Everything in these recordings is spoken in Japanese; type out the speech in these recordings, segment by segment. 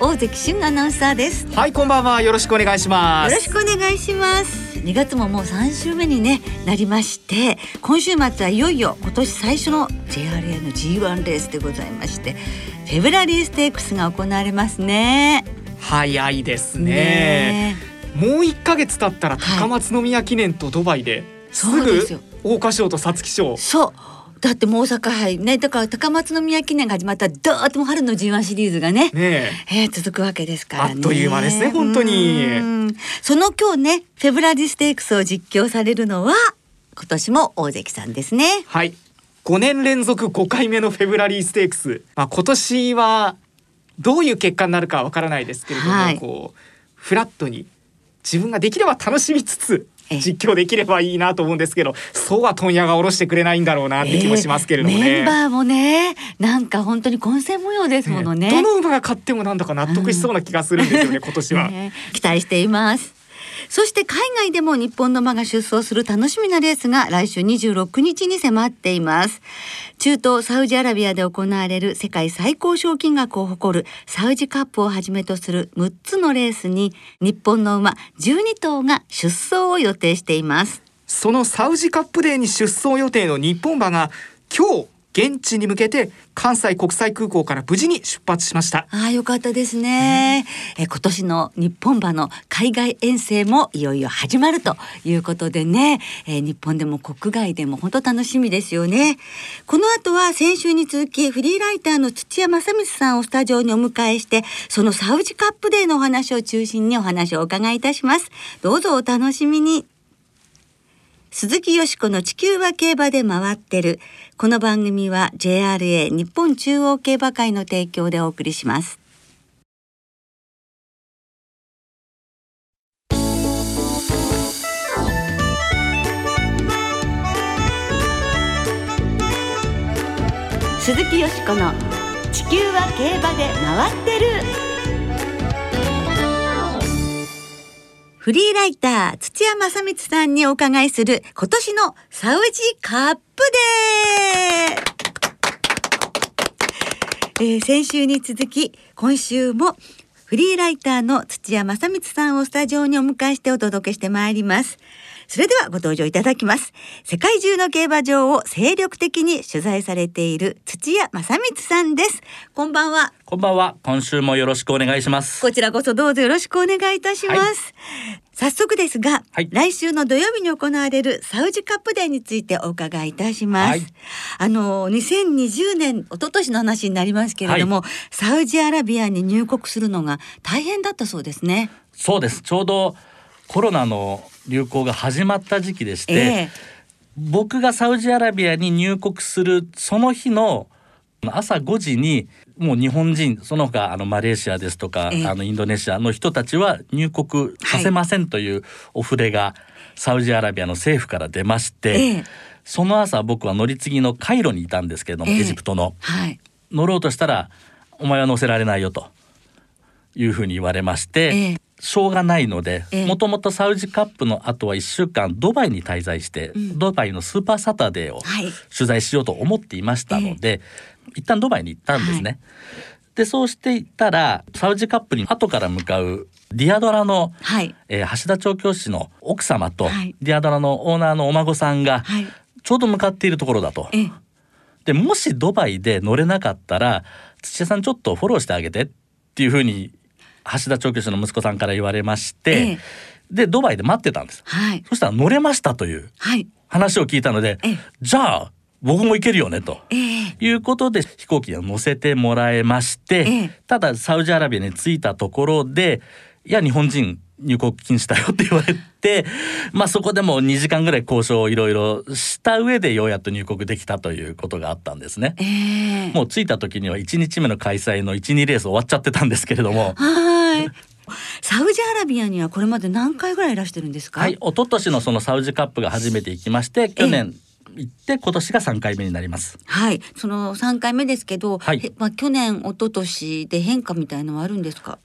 大関俊アナウンサーです。はいこんばんは。よろしくお願いします。よろしくお願いします。2月ももう3週目に、ね、なりまして今週末はいよいよ今年最初の JRA の G1 レースでございましてフェブラリーステークスが行われますね。早いですね。もう1ヶ月経ったら高松宮記念とドバイで、はい、すぐ桜花賞と皐月賞そうだってもう大阪杯ねだから高松宮記念が始まったらどーっとも春の G1 シリーズがねねえ。ー、続くわけですからね。あっという間ですね本当に。その今日ねフェブラリステークスを実況されるのは今年も大関さんですね。はい。5年連続5回目のフェブラリーステークス、まあ、今年はどういう結果になるかわからないですけれども、はい、こうフラットに自分ができれば楽しみつつ実況できればいいなと思うんですけどそうは問屋が下ろしてくれないんだろうなって気もしますけれどもね、えー、メンバーもねなんか本当に混戦模様ですものね、ね、どの馬が勝ってもなんだか納得しそうな気がするんですよね、う ん、今年は、ね、期待していますそして海外でも日本の馬が出走する楽しみなレースが来週26日に迫っています。中東サウジアラビアで行われる世界最高賞金額を誇るサウジカップをはじめとする6つのレースに日本の馬12頭が出走を予定しています。そのサウジカップデーに出走予定の日本馬が今日現地に向けて関西国際空港から無事に出発しました。ああよかったですね、うん、え今年の日本馬の海外遠征もいよいよ始まるということでね、え日本でも国外でも本当楽しみですよね。この後は先週に続きフリーライターの土屋正光さんをスタジオにお迎えしてそのサウジカップデーのお話を中心にお話をお伺いいたします。どうぞお楽しみに鈴木よしこの地球は競馬で回ってる。この番組は JRA 日本中央競馬会の提供でお送りします。鈴木よしこの地球は競馬で回ってる。フリーライター土屋正光さんにお伺いする今年のサウジカップデー、えー、先週に続き今週もフリーライターの土屋正光さんをスタジオにお迎えしてお届けしてまいります。それではご登場いただきます。世界中の競馬場を精力的に取材されている土屋正光さんです。こんばんは。こんばんは。今週もよろしくお願いします。こちらこそどうぞよろしくお願いいたします。はい、早速ですが、はい、来週の土曜日に行われるサウジカップデーについてお伺いいたします。はい、あの2020年一昨年の話になりますけれども、サウジアラビアに入国するのが大変だったそうですね。そうです。ちょうどコロナの流行が始まった時期でして、えー、僕がサウジアラビアに入国するその日の朝5時にもう日本人その他あのマレーシアですとか、えー、あのインドネシアの人たちは入国させませんというお触れがサウジアラビアの政府から出まして、えー、その朝僕は乗り継ぎのカイロにいたんですけれども、エジプトの、はい、乗ろうとしたら「お前は乗せられないよ」というふうに言われまして、しょうがないのでもともとサウジカップの後は1週間ドバイに滞在して、うん、ドバイのスーパーサタデーを取材しようと思っていましたので、えー、一旦ドバイに行ったんですね。はい、でそうしていったらサウジカップに後から向かうディアドラの、はい、えー、橋田調教師の奥様と、はい、ディアドラのオーナーのお孫さんがちょうど向かっているところだと。えー、でもしドバイで乗れなかったら土屋さんちょっとフォローしてあげてっていうふうに橋田調教師の息子さんから言われまして、ええ、でドバイで待ってたんです、はい、そしたら乗れましたという話を聞いたので、はい、じゃあ僕も行けるよねと、いうことで飛行機に乗せてもらえまして、ただサウジアラビアに着いたところでいや日本人入国禁止だよって言われて、まあそこでも2時間ぐらい交渉をいろいろした上でようやっと入国できたということがあったんですね。えー、もう着いた時には1日目の開催の1、2レース終わっちゃってたんですけれども。はい。サウジアラビアにはこれまで何回ぐらいいらしてるんですか？はい、一昨年のそのサウジカップが初めて行きまして、去年。行って今年が3回目になりますはいその3回目ですけど、はい、まあ、去年一昨年で変化みたいのはあるんですか？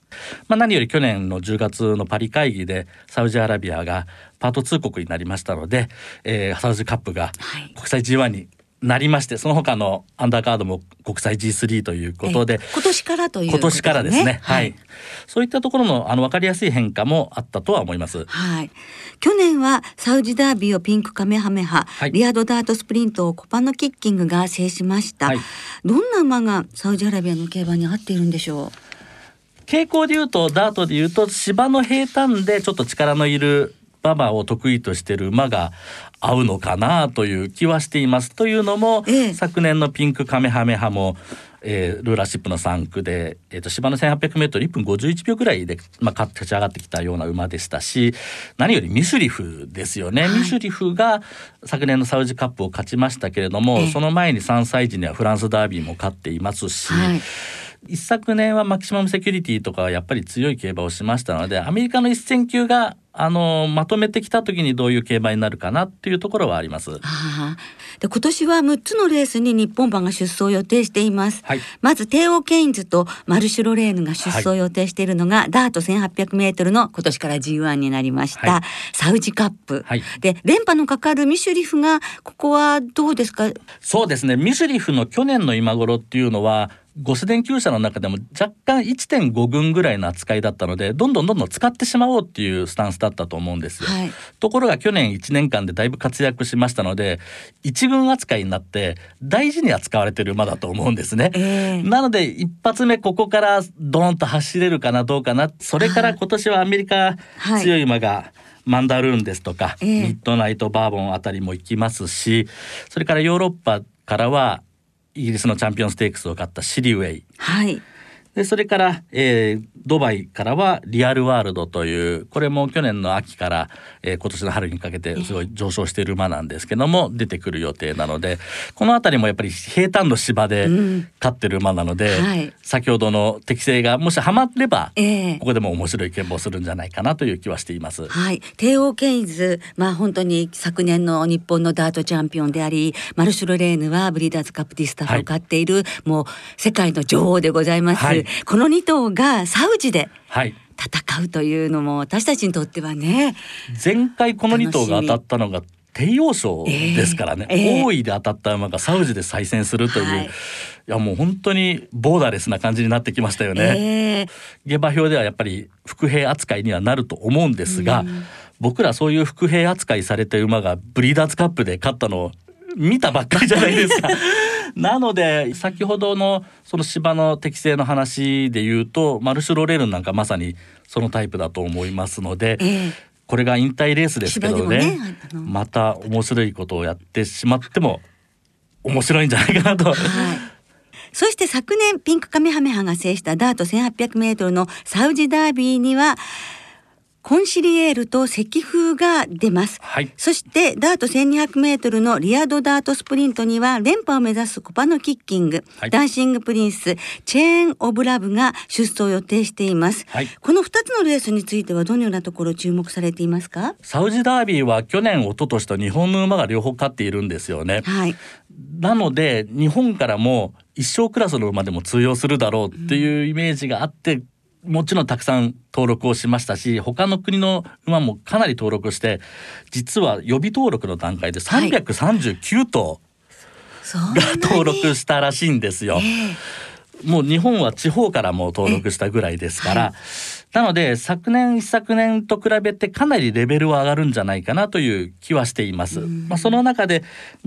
まあ、何より去年の10月のパリ会議でサウジアラビアがパート2国になりましたので、えー、サウジカップが国際 G1 になりましてその他のアンダーカードも国際 G3 ということで今年からという、ね、今年からですね、はい、はい、そういったところのあの分かりやすい変化もあったとは思います。はい、去年はサウジダービーをピンクカメハメハ、はい、リアドダートスプリントをコパノキッキングが制しました、はい、どんな馬がサウジアラビアの競馬に合っているんでしょう？傾向で言うとダートで言うと芝の平坦でちょっと力のいる馬場を得意としている馬が合うのかなという気はしています。というのも、ええ、昨年のピンクカメハメハも、えー、ルーラーシップの3区で、えーと、芝の 1800m1 分51秒ぐらいで、まあ、勝ち上がってきたような馬でしたし何よりミシュリフですよね、はい、ミシュリフが昨年のサウジカップを勝ちましたけれども、その前に3歳児にはフランスダービーも勝っていますし。はい一昨年はマキシマムセキュリティとかやっぱり強い競馬をしましたのでアメリカの一戦級があのまとめてきた時にどういう競馬になるかなっていうところはあります。はあ、で今年は6つのレースに日本馬が出走を予定しています。はい、まずテオケインズとマルシュロレーヌが出走を予定しているのが、はい、ダート1800メートルの今年から G1 になりました、はい、サウジカップ、で連覇のかかるミシュリフがここはどうですか？そうですね。ミシュリフの去年の今頃っていうのは5世電球車の中でも若干1.5軍ぐらいの扱いだったのでどんどんどんどん使ってしまおうっていうスタンスだったと思うんですよ。はい、ところが去年1年間でだいぶ活躍しましたので1軍扱いになって大事に扱われてる馬だと思うんですね。えー、なので一発目ここからドーンと走れるかなどうかなそれから今年はアメリカ強い馬が、はいマンダルーンですとか、えー、ミッドナイトバーボンあたりも行きますしそれからヨーロッパからはイギリスのチャンピオンステークスを勝ったシリウェイ、はい、でそれから、えー、ドバイからはリアルワールドというこれも去年の秋から、えー、今年の春にかけてすごい上昇している馬なんですけども出てくる予定なのでこの辺りもやっぱり平坦の芝で勝ってる馬なので、うんはい、先ほどの適性がもしはまれば、えー、ここでも面白い剣舞をするんじゃないかなという気はしています。はい、帝王ケイズまあ本当に昨年の日本のダートチャンピオンでありマルシュロレーヌはブリーダーズカップディスタフを勝っている、はい、もう世界の女王でございます。はい、この2頭がサウジで戦うというのも私たちにとってはね前回この2頭が当たったのが帝王賞ですからね、えーえー、で当たった馬がサウジで再戦するという、はい、いやもう本当にボーダーレスな感じになってきましたよね。えー、下馬評ではやっぱり伏兵扱いにはなると思うんですが、うん、僕らそういう伏兵扱いされた馬がブリーダーズカップで勝ったのを見たばっかりじゃないですか。なので先ほどのその芝の適正の話で言うとマルシュロレルンなんかまさにそのタイプだと思いますので、えー、これが引退レースですけどね、ね、また面白いことをやってしまっても面白いんじゃないかなと。はいそして昨年ピンクカメハメハが制したダート1800メートルのサウジダービーにはコンシリエールとセキフウが出ます、はい、そしてダート1200メートルのリアドダートスプリントには連覇を目指すコパノキッキング、はい、ダンシングプリンスチェーンオブラブが出走を予定しています、はい、この2つのレースについてはどのようなところ注目されていますか？サウジダービーは去年一昨年と日本の馬が両方勝っているんですよね、はい、なので日本からも一生クラスの馬でも通用するだろうっていうイメージがあって、もちろんたくさん登録をしましたし他の国の馬もかなり登録して実は予備登録の段階で339頭が登録したらしいんですよ。もう日本は地方からも登録したぐらいですから、はい、なので昨年一昨年と比べてかなりレベルは上がるんじゃないかなという気はしています。まあ、その中で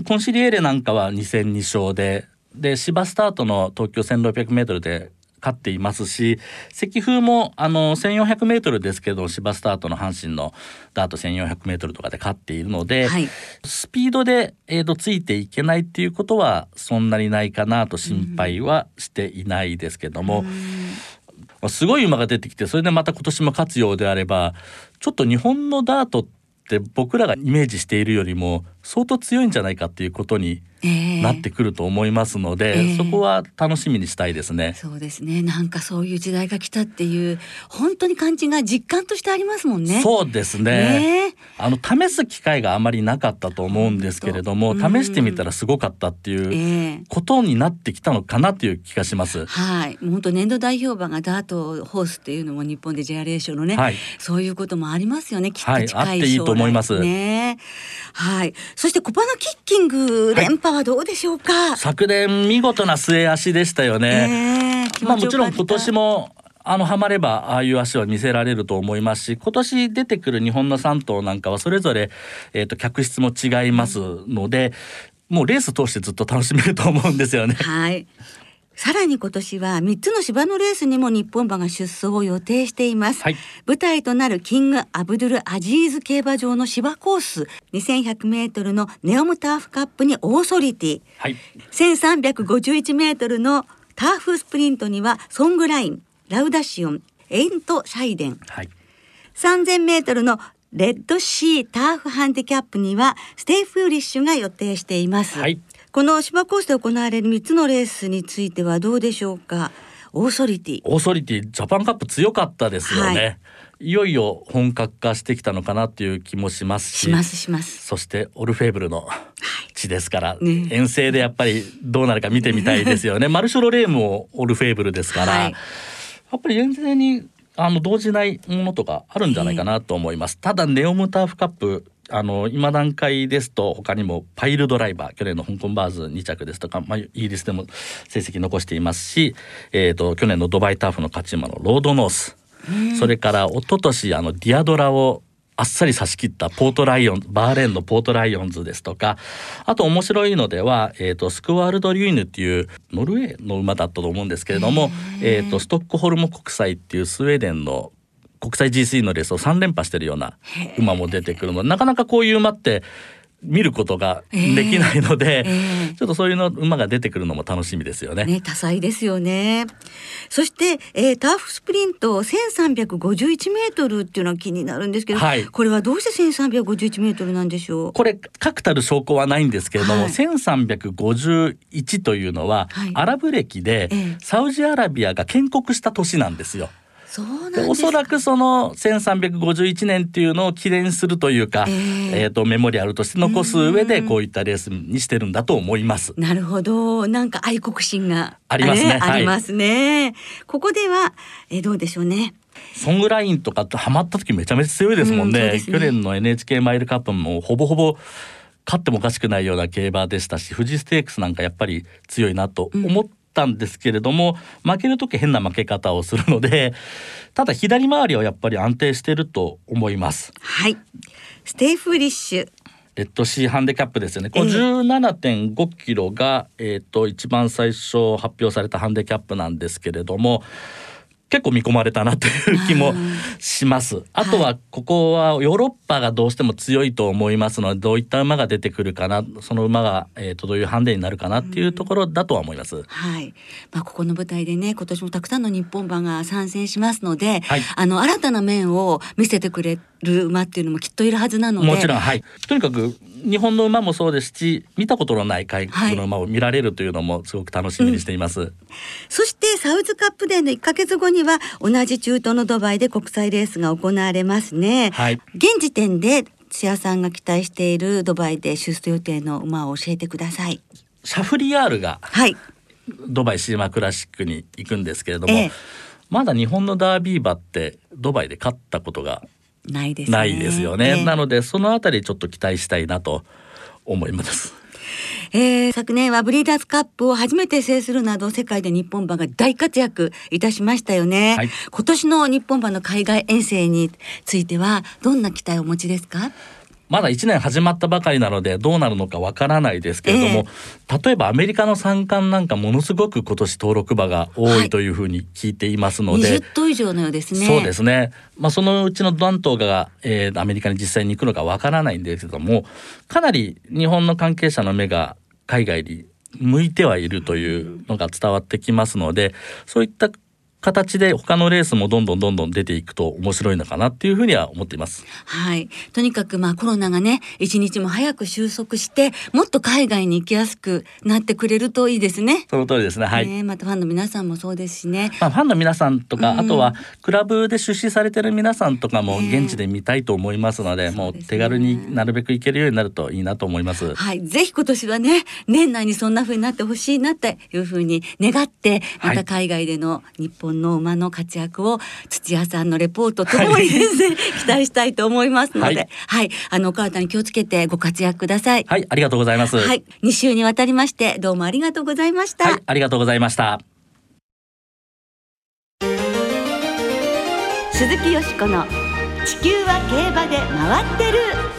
コンシリエーレなんかは2戦2勝でで芝スタートの東京 1600m で勝っていますし石風もあの 1400m ですけど芝スタートの阪神のダート 1400m とかで勝っているので、はい、スピードで、えーと、ついていけないっていうことはそんなにないかなと心配はしていないですけども。すごい馬が出てきてそれでまた今年も勝つようであればちょっと日本のダートって僕らがイメージしているよりも相当強いんじゃないかっていうことになってくると思いますので、えー、そこは楽しみにしたいですね。そうですね。なんかそういう時代が来たっていう本当に感じが実感としてありますもんね。そうですね。ねあの試す機会があまりなかったと思うんですけれども、試してみたらすごかったっていうことになってきたのかなという気がします。はい。本当年度代表馬がダートホースっていうのも日本でジェアレーションのね、はい、そういうこともありますよね。きっと近い将来、はい、あっていいと思います。ね。はい。そしてコパナキッキング連覇はどうでしょうか？はい、昨年見事な末足でしたよね。えー、まあもちろん今年もあのハマればああいう足を見せられると思いますし今年出てくる日本の3頭なんかはそれぞれ、えーと、客室も違いますのでもうレース通してずっと楽しめると思うんですよね。はいさらに今年は3つの芝のレースにも日本馬が出走を予定しています、はい、舞台となるキングアブドゥル・アジーズ競馬場の芝コース2100メートルのネオムターフカップにオーソリティ、はい、1351メートルのターフスプリントにはソングラインラウダシオン、エントシャイデン、はい、3000メートルのレッドシーターフハンディキャップにはステイフーリッシュが予定しています、はい、この芝コースで行われる3つのレースについてはどうでしょうか？オーソリティ。オーソリティジャパンカップ強かったですよね、はい。いよいよ本格化してきたのかなっていう気もしますし。しますします。そしてオルフェーブルの地ですから、はいね、遠征でやっぱりどうなるか見てみたいですよね。マルショロレームもオルフェーブルですから、はい、やっぱり遠征にあの動じないものとかあるんじゃないかなと思います。ただネオムターフカップあの今段階ですと他にもパイルドライバー去年の香港バーズ2着ですとか、まあ、イギリスでも成績残していますし、えーと、去年のドバイターフの勝ち馬のロードノースそれから一昨年あのディアドラをあっさり差し切ったポートライオンバーレーンのポートライオンズですとかあと面白いのでは、えーと、スクワールド・リュイヌっていうノルウェーの馬だったと思うんですけれども、えーと、ストックホルム国際っていうスウェーデンの国際 G3 のレースを3連覇してるような馬も出てくるのでなかなかこういう馬って見ることができないので、えーえー、ちょっとそういうの馬が出てくるのも楽しみですよね。ね多彩ですよね。そして、えー、ターフスプリント1351メートルっていうのは気になるんですけど、はい、これはどうして1351メートルなんでしょう？これ確たる証拠はないんですけれども、はい、1351というのは、はい、アラブ歴で、サウジアラビアが建国した年なんですよ。でおそらくその1351年っていうのを記念するというか、えー、えーとメモリアルとして残す上でこういったレースにしてるんだと思います。なるほどなんか愛国心がありますね。ありますね。ここでは、えー、どうでしょうね。ソングラインとかハマった時めちゃめちゃ強いですもんね。うん、ね去年の NHK マイルカップもほぼほぼ勝ってもおかしくないような競馬でしたし富士ステークスなんかやっぱり強いなと思ったんですけれども、うん、負ける時変な負け方をするので ただ左回りはやっぱり安定してると思います。はい。ステイフリッシュ。レッドシーハンデキャップですよね。この17.5キロが、えっ、ー、と一番最初発表されたハンデキャップなんですけれども、結構見込まれたなという気もします。あとはここはヨーロッパがどうしても強いと思いますのでどういった馬が出てくるかなその馬が、えー、とどういうハンデになるかなっていうところだとは思います。はい。まあここの舞台でね今年もたくさんの日本馬が参戦しますので、はい、あの新たな面を見せてくれる馬っていうのもきっといるはずなので。もちろんはい。とにかく日本の馬もそうですし見たことのない海外の馬を見られるというのもすごく楽しみにしています。はいうん、そしてサウズカップデーの1か月後には同じ中東のドバイで国際レースが行われますね。はい、現時点で土屋さんが期待しているドバイで出走予定の馬を教えてください。シャフリヤールが、はい、ドバイシーマクラシックに行くんですけれども、ええ、まだ日本のダービー馬ってドバイで勝ったことがないです、ね、ないですよね、ね、なのでそのあたりちょっと期待したいなと思います。えー、昨年はブリーダーズカップを初めて制するなど世界で日本馬が大活躍いたしましたよね、はい、今年の日本馬の海外遠征についてはどんな期待をお持ちですか？まだ1年始まったばかりなのでどうなるのかわからないですけれども、えー、例えばアメリカの三冠なんかものすごく今年登録馬が多いというふうに聞いていますので、はい、20頭以上のようですね。そうですね、まあ、そのうちの何頭が、えー、アメリカに実際に行くのかわからないんですけどもかなり日本の関係者の目が海外に向いてはいるというのが伝わってきますのでそういった形で他のレースもどんどんどんどん出ていくと面白いのかなっていうふうには思っています。はい。とにかくまあコロナがね、一日も早く収束して、もっと海外に行きやすくなってくれるといいですね。その通りですね。はい。ね、またファンの皆さんもそうですしね。まあファンの皆さんとか、うん、あとはクラブで出資されてる皆さんとかも現地で見たいと思いますので、もう手軽になるべく行けるようになるといいなと思います。はい。ぜひ今年はね、年内にそんな風になってほしいなっていう風に願って、また海外での日本の馬の活躍を土屋さんのレポートともにですね、はい、期待したいと思いますので、はい、はい、あのお体に気をつけてご活躍ください。はい、ありがとうございます。はい、2週にわたりましてどうもありがとうございました。はい、ありがとうございました。鈴木よしこの地球は競馬で回ってる。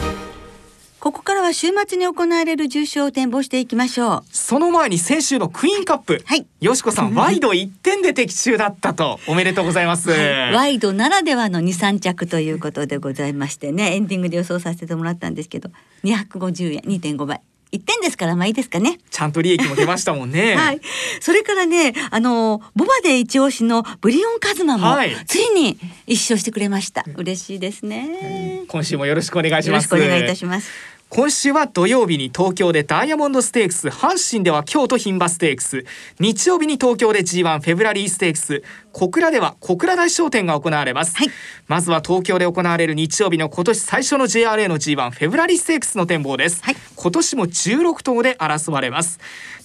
ここからは週末に行われる重賞を展望していきましょう。その前に先週のクイーンカップ、はい、よしこさんワイド1点で的中だったと。おめでとうございます、はい、ワイドならではの2、3着ということでございましてね、エンディングで予想させてもらったんですけど、250円2.5倍。一点ですからまあいいですかね。ちゃんと利益も出ましたもんね。はい。それからね、あのボバで一押しのブリオンカズマも、はい、ついに一勝してくれました。嬉しいですね、うん、今週もよろしくお願いします。よろしくお願いいたします。今週は土曜日に東京でダイヤモンドステークス阪神では京都牝馬ステークス。日曜日に東京で G1 フェブラリーステークス。小倉では小倉大商店が行われます、はい、まずは東京で行われる日曜日の今年最初の JRA の G1 フェブラリーステークスの展望です、はい、今年も16頭で争われます。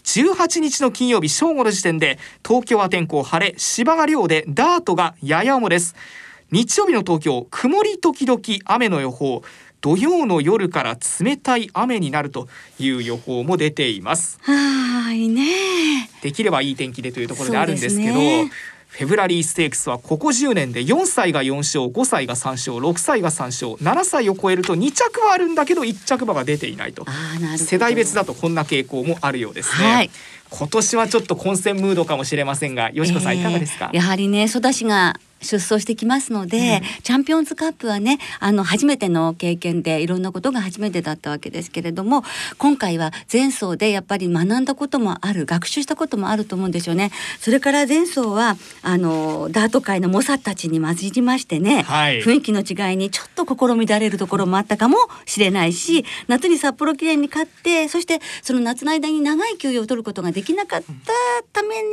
18日の金曜日正午の時点で東京は天候晴れ芝が量でダートがやや重です。日曜日の東京曇り時々雨の予報土曜の夜から冷たい雨になるという予報も出ています。はいね。できればいい天気でというところであるんですけど、ね、フェブラリーステークスはここ10年で4歳が4勝5歳が3勝6歳が3勝7歳を超えると2着はあるんだけど1着馬が出ていないと世代別だとこんな傾向もあるようですね。はい今年はちょっと混戦ムードかもしれませんが、よしこさんいかがですか？やはりね、育ちが出走してきますので、うん、チャンピオンズカップはねあの初めての経験でいろんなことが初めてだったわけですけれども今回は前走でやっぱり学んだこともある学習したこともあると思うんですよね。それから前走はあのダート界の猛者たちに混じりましてね、はい、雰囲気の違いにちょっと心乱れるところもあったかもしれないし夏に札幌記念に勝ってそしてその夏の間に長い休養を取ることができなかったために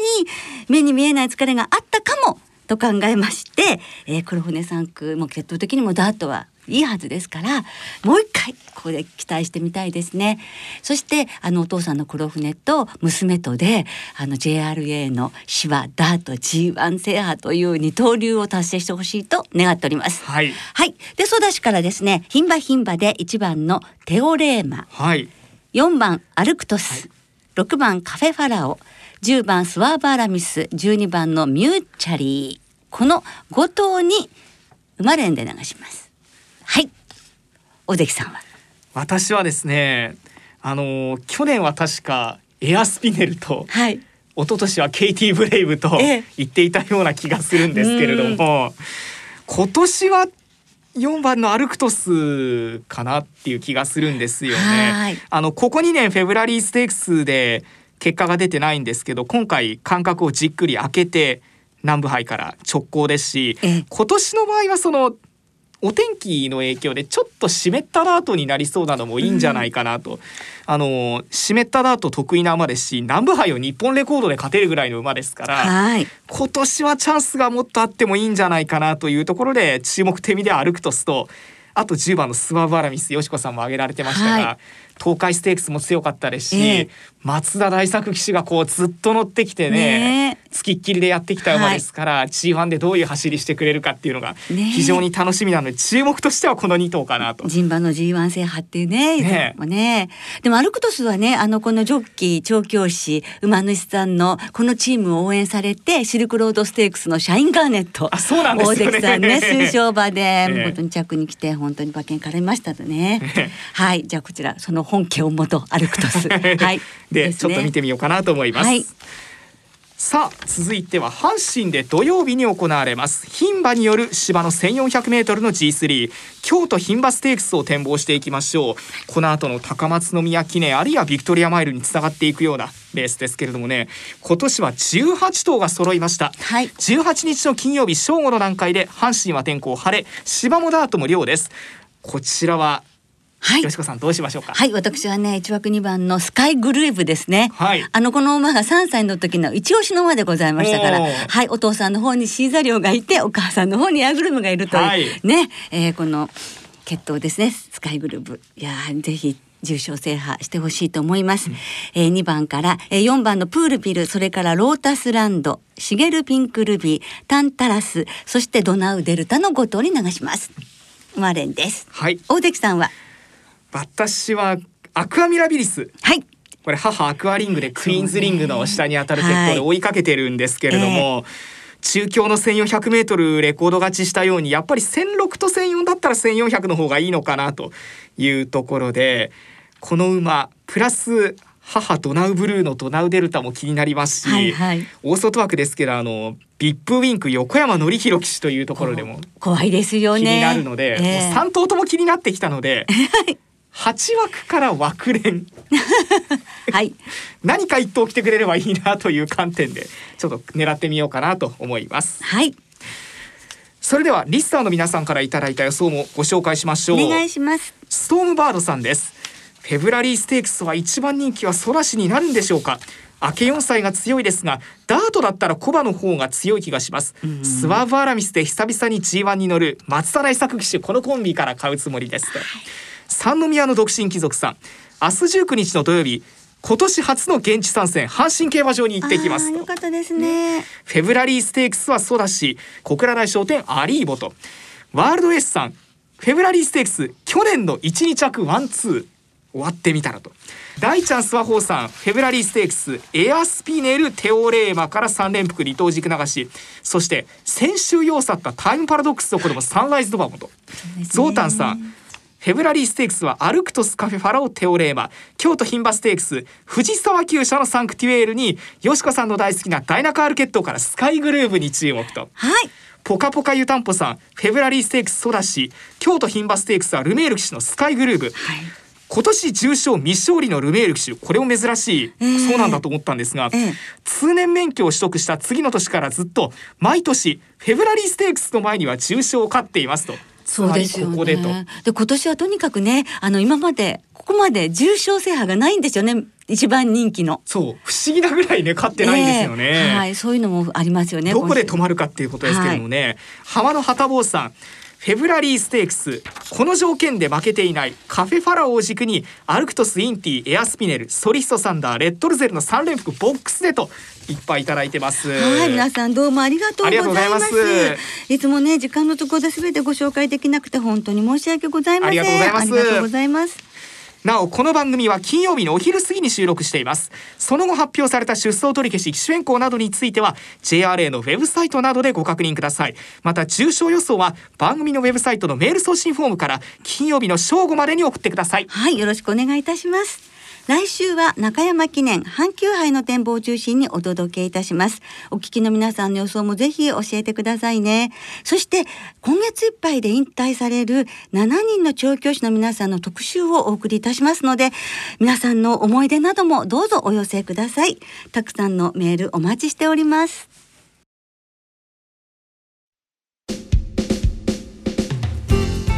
目に見えない疲れがあったかもと考えまして、えー、黒船3区も決闘的にもダートはいいはずですからもう一回ここで期待してみたいですね。そしてあのお父さんの黒船と娘とであの JRA の芝ダート G1 制覇という二刀流を達成してほしいと願っております。はい、はい、でソダシからですね牝馬牝馬で1番のテオレーマ、はい、4番アルクトス、はい、6番カフェファラオ10番スワーバーラミス12番のミューチャリー。この5頭に馬連で流します。はい。尾関さんは？私はですねあの去年は確かエアスピネルと、はい、一昨年はケイティ・ブレイブと言っていたような気がするんですけれども、今年は4番のアルクトスかなっていう気がするんですよね。あのここ2年フェブラリーステークスで結果が出てないんですけど今回間隔をじっくり空けて南部杯から直行ですし今年の場合はそのお天気の影響でちょっと湿ったダートになりそうなのもいいんじゃないかなと、うん、あの湿ったダート得意な馬ですし南部杯を日本レコードで勝てるぐらいの馬ですから、はい、今年はチャンスがもっとあってもいいんじゃないかなというところで注目手見で歩くとすとあと10番のスワバラミスよしこさんも挙げられてましたが、はい、東海ステークスも強かったですし、えー、松田大作騎手がこうずっと乗ってきてね付きっきりでやってきた馬ですから、はい、G1 でどういう走りしてくれるかっていうのが非常に楽しみなので、注目としてはこの2頭かなと。人馬の G1 制覇っていうねね。ねでもアルクトスはねあのこのジョッキー調教師馬主さんのこのチームを応援されてシルクロードステークスのシャインガーネットあそうなんですね。大関さんね 数勝馬で、ね、本当に着に来て本当に馬券かれましたね。はい。じゃあこちらその本家をもと歩くとす。はい。で、ね、ちょっと見てみようかなと思います。はい、さあ続いては阪神で土曜日に行われます。牝馬による芝の 1400m の G3 京都牝馬ステークスを展望していきましょう。この後の高松宮記念あるいはビクトリアマイルにつながっていくようなレースですけれどもね。今年は18頭が揃いました、はい、18日の金曜日正午の段階で阪神は天候晴れ。芝もダートも良です。こちらははい、よしこさんどうしましょうか？はい、私はね一枠二番のスカイグルーブですね。はい。あのこの馬が三歳の時の一押しの馬でございましたから、はい、お父さんの方にシーザリオがいて、お母さんの方にアグルムがいるという、はい、ね、えー、この決闘ですね。スカイグルーブ。いやぜひ重賞制覇してほしいと思います。うん、えー、2番から、えー、4番のプールビル、それからロータスランド、シゲルピンクルビー、タンタラス、そしてドナウデルタの5頭に流します。マレンです。はい。大関さんは？私はアクアミラビリス。はい。これ母アクアリングでクイーンズリングの下に当たる鉄鋼で追いかけてるんですけれども、はい中京の1400メートルレコード勝ちしたようにやっぱり1006と1004だったら1400の方がいいのかなというところでこの馬プラス母ドナウブルーのドナウデルタも気になりますし、はいはい、大外枠ですけどあのビップウィンク横山典弘騎手というところでも怖いですよね気になるので、えー、3頭とも気になってきたので。八枠から枠連。はい。何か一頭来てくれればいいなという観点でちょっと狙ってみようかなと思います。はい。それではリスターの皆さんからいただいた予想もご紹介しましょう。お願いします。ストームバードさんです。フェブラリーステークスは一番人気はソラシになるんでしょうか？明け4歳が強いですがダートだったらコバの方が強い気がします、スワーブアラミスで久々に G1 に乗る松田大作騎手このコンビから買うつもりですと、はい三宮の独身貴族さん。明日19日の土曜日今年初の現地参戦阪神競馬場に行ってきます。よかったですね。フェブラリーステークスはそうだし小倉大商店アリーボと。ワールドエスさんフェブラリーステークス去年の1、2着ワンツー終わってみたらと。大チャンスはホーさんフェブラリーステークスエアスピネルテオレーマから3連複離島軸流しそして先週要去ったタイムパラドックスとこれもサンライズドバモと、ゾータンさんフェブラリーステークスはアルクトスカフェファラオテオレーマ。京都牝馬ステークス藤沢厩舎のサンクティウェールによしこさんの大好きなダイナカールケットからスカイグルーブに注目と。はい。ポカポカ湯たんぽさんフェブラリーステークスソダシ。京都牝馬ステークスはルメール騎手のスカイグルーブ、はい、今年重賞未勝利のルメール騎手。これも珍しい、えー、そうなんだと思ったんですが、えー、通年免許を取得した次の年からずっと毎年フェブラリーステークスの前には重賞を勝っていますと。そうですよね。で今年はとにかくね、あの今までここまで重賞制覇がないんですよね。一番人気の。そう不思議なぐらいね勝ってないんですよね。えー、はいそういうのもありますよね。どこで止まるかっていうことですけどもね。はい、浜の旗坊さん。フェブラリーステークス。この条件で負けていない。カフェファラオを軸にアルクトスインティエアスピネルソリストサンダーレッドルゼルの3連複ボックスでといっぱいいただいてます。はい皆さんどうもありがとうございます。いつもね時間のところで全てご紹介できなくて本当に申し訳ございません。ありがとうございますなおこの番組は金曜日のお昼過ぎに収録しています。その後発表された出走取り消し機種変更などについては JRA のウェブサイトなどでご確認ください。また重症予想は番組のウェブサイトのメール送信フォームから金曜日の正午までに送ってください。はいよろしくお願いいたします。来週は中山記念阪急杯の展望を中心にお届けいたします。お聞きの皆さんの予想もぜひ教えてくださいね。そして今月いっぱいで引退される7人の調教師の皆さんの特集をお送りいたしますので皆さんの思い出などもどうぞお寄せください。たくさんのメールお待ちしております。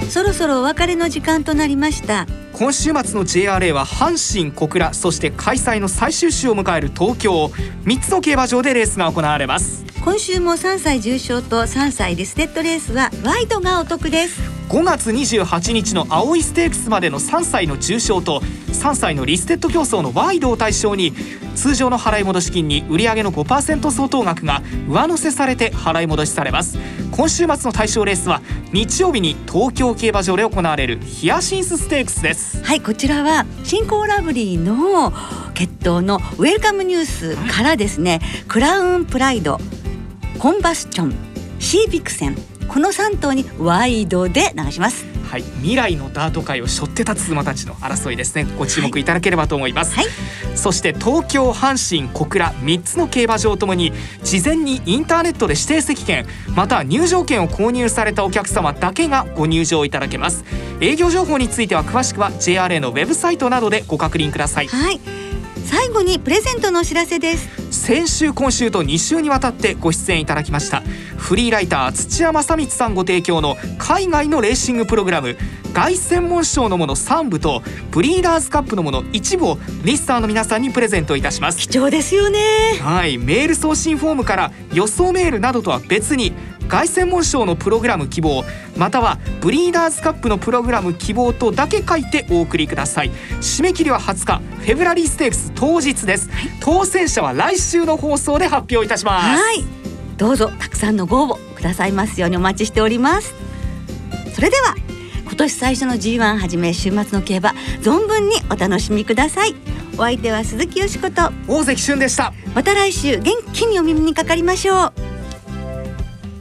そろそろお別れの時間となりました。今週末の JRA は阪神小倉そして開催の最終週を迎える東京3つの競馬場でレースが行われます。今週も3歳重賞と3歳リステッドレースはワイドがお得です。5月28日の青いステークスまでの3歳の重賞と3歳のリステッド競争のワイドを対象に通常の払い戻し金に売上の5%相当額が上乗せされて払い戻しされます。今週末の対象レースは日曜日に東京競馬場で行われるヒアシンスステークスですはいこちらはシンコウラブリーの血統のウェルカムニュースからですね、クラウンプライドコンバスチョンシービクセンこの3頭にワイドで流します。はい、未来のダート界を背負って立つ馬たちの争いですね。ご注目いただければと思います、はい、そして東京阪神小倉3つの競馬場ともに事前にインターネットで指定席券または入場券を購入されたお客様だけがご入場いただけます。営業情報については詳しくは JRA のウェブサイトなどでご確認ください。はい。最後にプレゼントのお知らせです先週今週と2週にわたってご出演いただきましたフリーライター土屋正光さんご提供の海外のレーシングプログラム凱旋門賞のもの3部とブリーダーズカップのもの1部をリスターの皆さんにプレゼントいたします。貴重ですよね。はいメール送信フォームから予想メールなどとは別に凱旋門賞のプログラム希望またはブリーダーズカップのプログラム希望とだけ書いてお送りください。締め切りは20日フェブラリーステークス当日です、はい、当選者は来週の放送で発表いたします。はい。どうぞたくさんのご応募くださいますようにお待ちしております。それでは今年最初の G1 はじめ週末の競馬存分にお楽しみください。お相手は鈴木よしこと大関俊でした。また来週元気にお耳にかかりましょう